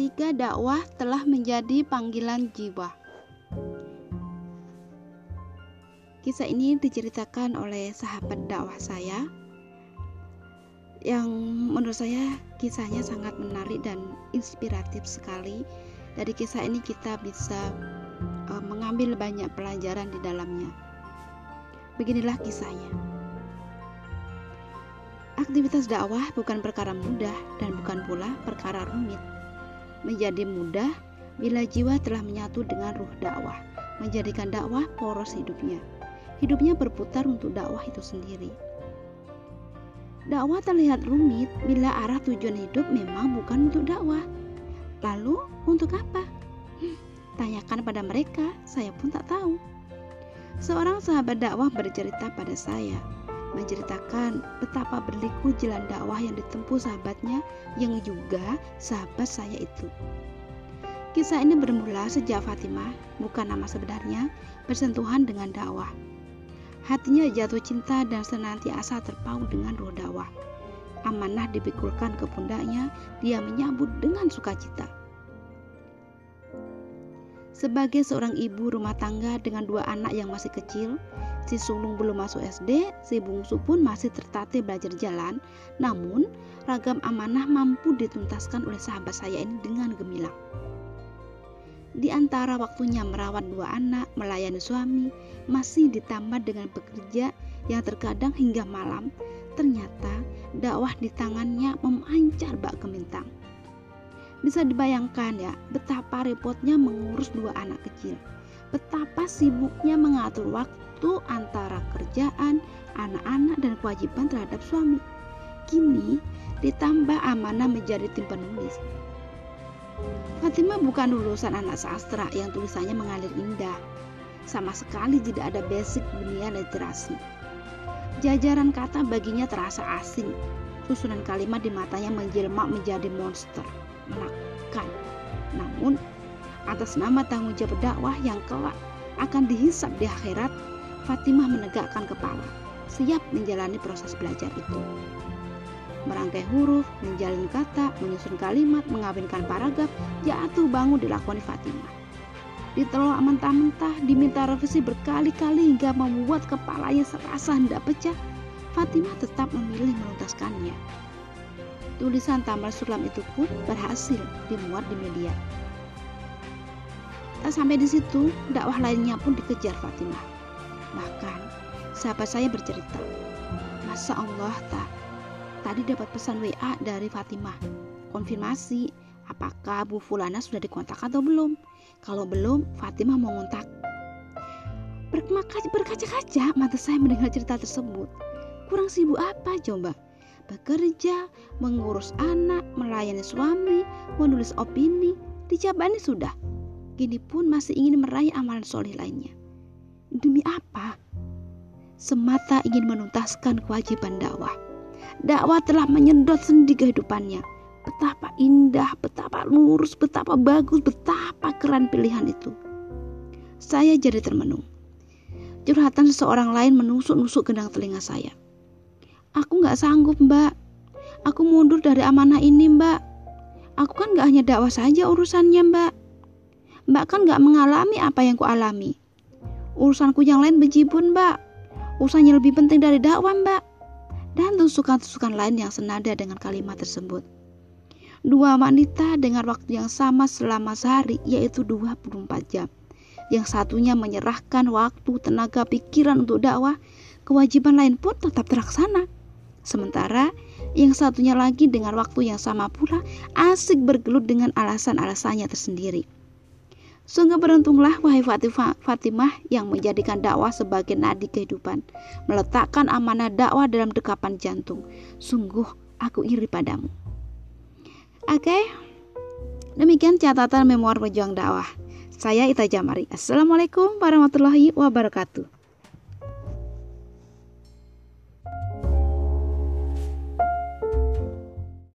Ketika dakwah telah menjadi panggilan jiwa. Kisah ini diceritakan oleh sahabat dakwah saya yang menurut saya kisahnya sangat menarik dan inspiratif sekali. Dari kisah ini kita bisa uh, mengambil banyak pelajaran di dalamnya. Beginilah kisahnya. Aktivitas dakwah bukan perkara mudah dan bukan pula perkara rumit. Menjadi mudah bila jiwa telah menyatu dengan ruh dakwah, menjadikan dakwah poros hidupnya. Hidupnya berputar untuk dakwah itu sendiri. Dakwah terlihat rumit bila arah tujuan hidup memang bukan untuk dakwah. Lalu untuk apa? Hmm, tanyakan pada mereka, saya pun tak tahu. Seorang sahabat dakwah bercerita pada saya, menceritakan betapa berliku jalan dakwah yang ditempuh sahabatnya yang juga sahabat saya itu. Kisah ini bermula sejak Fatimah, bukan nama sebenarnya, bersentuhan dengan dakwah. Hatinya jatuh cinta dan senantiasa terpaut dengan roh dakwah. Amanah dipikulkan ke pundaknya, dia menyambut dengan sukacita. Sebagai seorang ibu rumah tangga dengan dua anak yang masih kecil, Si sulung belum masuk SD, si bungsu pun masih tertatih belajar jalan. Namun, ragam amanah mampu dituntaskan oleh sahabat saya ini dengan gemilang. Di antara waktunya merawat dua anak, melayani suami, masih ditambah dengan bekerja yang terkadang hingga malam, ternyata dakwah di tangannya memancar bak kemintang. Bisa dibayangkan ya betapa repotnya mengurus dua anak kecil, betapa sibuknya mengatur waktu waktu antara kerjaan, anak-anak, dan kewajiban terhadap suami. Kini ditambah amanah menjadi tim penulis. Fatimah bukan lulusan anak sastra yang tulisannya mengalir indah. Sama sekali tidak ada basic dunia literasi. Jajaran kata baginya terasa asing. Susunan kalimat di matanya menjelma menjadi monster, menakutkan. Namun, atas nama tanggung jawab dakwah yang kelak akan dihisap di akhirat, Fatimah menegakkan kepala, siap menjalani proses belajar itu. Merangkai huruf, menjalin kata, menyusun kalimat, mengawinkan paragraf, jatuh bangun dilakoni Fatimah. Ditolak mentah-mentah, diminta revisi berkali-kali hingga membuat kepalanya serasa hendak pecah, Fatimah tetap memilih menuntaskannya. Tulisan Tamal Sulam itu pun berhasil dimuat di media. Tak sampai di situ, dakwah lainnya pun dikejar Fatimah. Bahkan, sahabat saya bercerita, Masa Allah tak, tadi dapat pesan WA dari Fatimah. Konfirmasi, apakah Bu Fulana sudah dikontak atau belum? Kalau belum, Fatimah mau ngontak. Berkaca-kaca mata saya mendengar cerita tersebut. Kurang sibuk apa coba? Bekerja, mengurus anak, melayani suami, menulis opini, dijabani sudah. Kini pun masih ingin meraih amalan soleh lainnya. Demi apa? Semata ingin menuntaskan kewajiban dakwah. Dakwah telah menyedot sendi kehidupannya. Betapa indah, betapa lurus, betapa bagus, betapa keren pilihan itu. Saya jadi termenung. Curhatan seseorang lain menusuk-nusuk gendang telinga saya. Aku gak sanggup mbak. Aku mundur dari amanah ini mbak. Aku kan gak hanya dakwah saja urusannya mbak. Mbak kan gak mengalami apa yang ku alami. Urusanku yang lain bejibun, Mbak. Urusannya lebih penting dari dakwah, Mbak. Dan tusukan-tusukan lain yang senada dengan kalimat tersebut. Dua wanita dengan waktu yang sama selama sehari, yaitu 24 jam. Yang satunya menyerahkan waktu, tenaga, pikiran untuk dakwah, kewajiban lain pun tetap terlaksana. Sementara yang satunya lagi dengan waktu yang sama pula asik bergelut dengan alasan-alasannya tersendiri. Sungguh beruntunglah wahai Fatimah yang menjadikan dakwah sebagai nadi kehidupan, meletakkan amanah dakwah dalam dekapan jantung. Sungguh aku iri padamu. Oke, demikian catatan memoir pejuang dakwah. Saya Ita Jamari. Assalamualaikum warahmatullahi wabarakatuh.